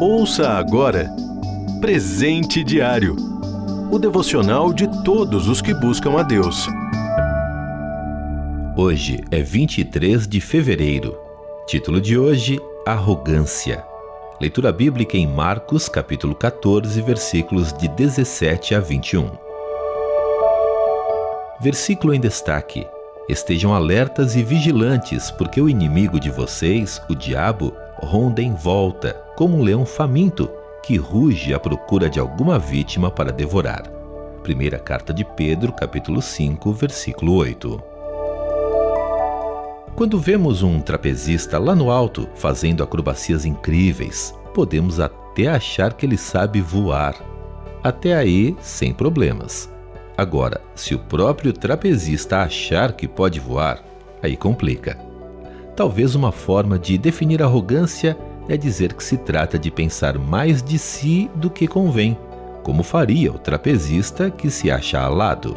Ouça agora Presente Diário o devocional de todos os que buscam a Deus. Hoje é 23 de fevereiro. Título de hoje: Arrogância. Leitura bíblica em Marcos, capítulo 14, versículos de 17 a 21. Versículo em destaque: Estejam alertas e vigilantes, porque o inimigo de vocês, o diabo, ronda em volta, como um leão faminto, que ruge à procura de alguma vítima para devorar. Primeira carta de Pedro, capítulo 5, versículo 8. Quando vemos um trapezista lá no alto fazendo acrobacias incríveis, podemos até achar que ele sabe voar. Até aí, sem problemas. Agora, se o próprio trapezista achar que pode voar, aí complica. Talvez uma forma de definir arrogância é dizer que se trata de pensar mais de si do que convém, como faria o trapezista que se acha alado.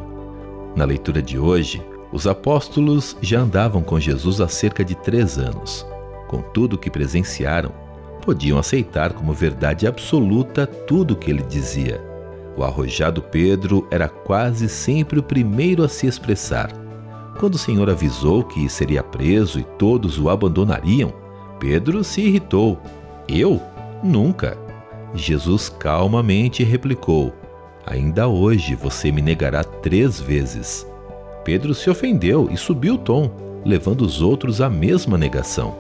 Na leitura de hoje, os apóstolos já andavam com Jesus há cerca de três anos. Com tudo o que presenciaram, podiam aceitar como verdade absoluta tudo o que ele dizia. O arrojado Pedro era quase sempre o primeiro a se expressar. Quando o Senhor avisou que seria preso e todos o abandonariam, Pedro se irritou. Eu? Nunca. Jesus calmamente replicou: Ainda hoje você me negará três vezes. Pedro se ofendeu e subiu o tom, levando os outros à mesma negação.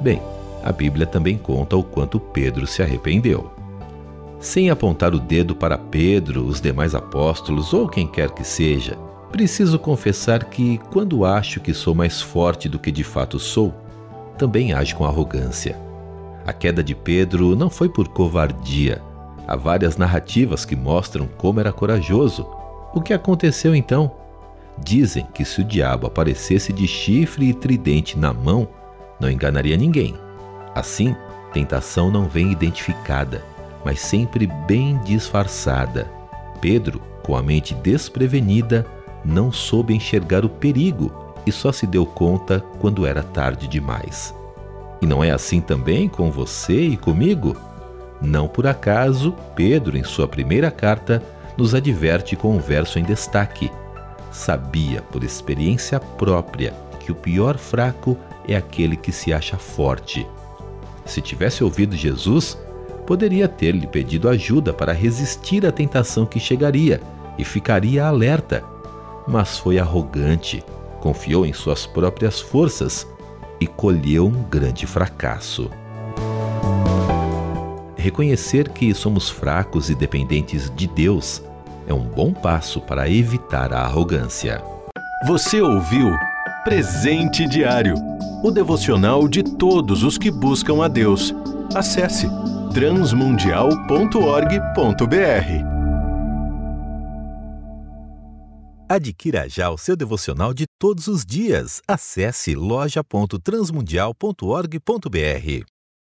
Bem, a Bíblia também conta o quanto Pedro se arrependeu. Sem apontar o dedo para Pedro, os demais apóstolos ou quem quer que seja, preciso confessar que, quando acho que sou mais forte do que de fato sou, também age com arrogância. A queda de Pedro não foi por covardia. Há várias narrativas que mostram como era corajoso. O que aconteceu então? Dizem que se o diabo aparecesse de chifre e tridente na mão, não enganaria ninguém. Assim, tentação não vem identificada, mas sempre bem disfarçada. Pedro, com a mente desprevenida, não soube enxergar o perigo e só se deu conta quando era tarde demais. E não é assim também com você e comigo? Não por acaso, Pedro, em sua primeira carta, nos adverte com um verso em destaque. Sabia, por experiência própria, que o pior fraco é aquele que se acha forte. Se tivesse ouvido Jesus, poderia ter lhe pedido ajuda para resistir à tentação que chegaria e ficaria alerta. Mas foi arrogante confiou em suas próprias forças e colheu um grande fracasso. Reconhecer que somos fracos e dependentes de Deus é um bom passo para evitar a arrogância. Você ouviu Presente Diário o devocional de todos os que buscam a Deus. Acesse transmundial.org.br. Adquira já o seu devocional de todos os dias. Acesse loja.transmundial.org.br.